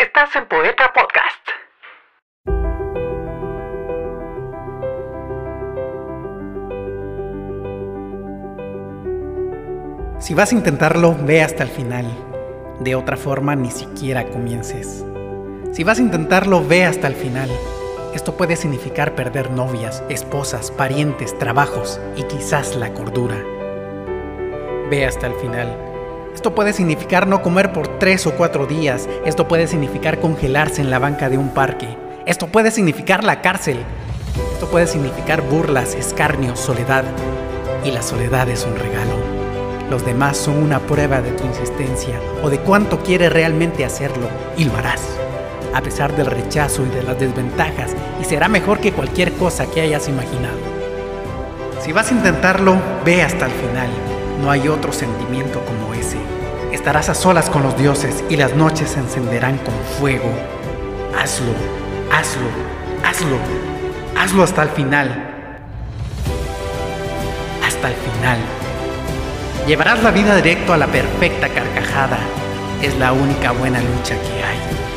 Estás en Poeta Podcast. Si vas a intentarlo, ve hasta el final. De otra forma, ni siquiera comiences. Si vas a intentarlo, ve hasta el final. Esto puede significar perder novias, esposas, parientes, trabajos y quizás la cordura. Ve hasta el final. Esto puede significar no comer por tres o cuatro días. Esto puede significar congelarse en la banca de un parque. Esto puede significar la cárcel. Esto puede significar burlas, escarnio, soledad. Y la soledad es un regalo. Los demás son una prueba de tu insistencia o de cuánto quieres realmente hacerlo y lo harás a pesar del rechazo y de las desventajas, y será mejor que cualquier cosa que hayas imaginado. Si vas a intentarlo, ve hasta el final. No hay otro sentimiento como ese. Estarás a solas con los dioses y las noches se encenderán con fuego. Hazlo, hazlo, hazlo, hazlo hasta el final. Hasta el final. Llevarás la vida directo a la perfecta carcajada. Es la única buena lucha que hay.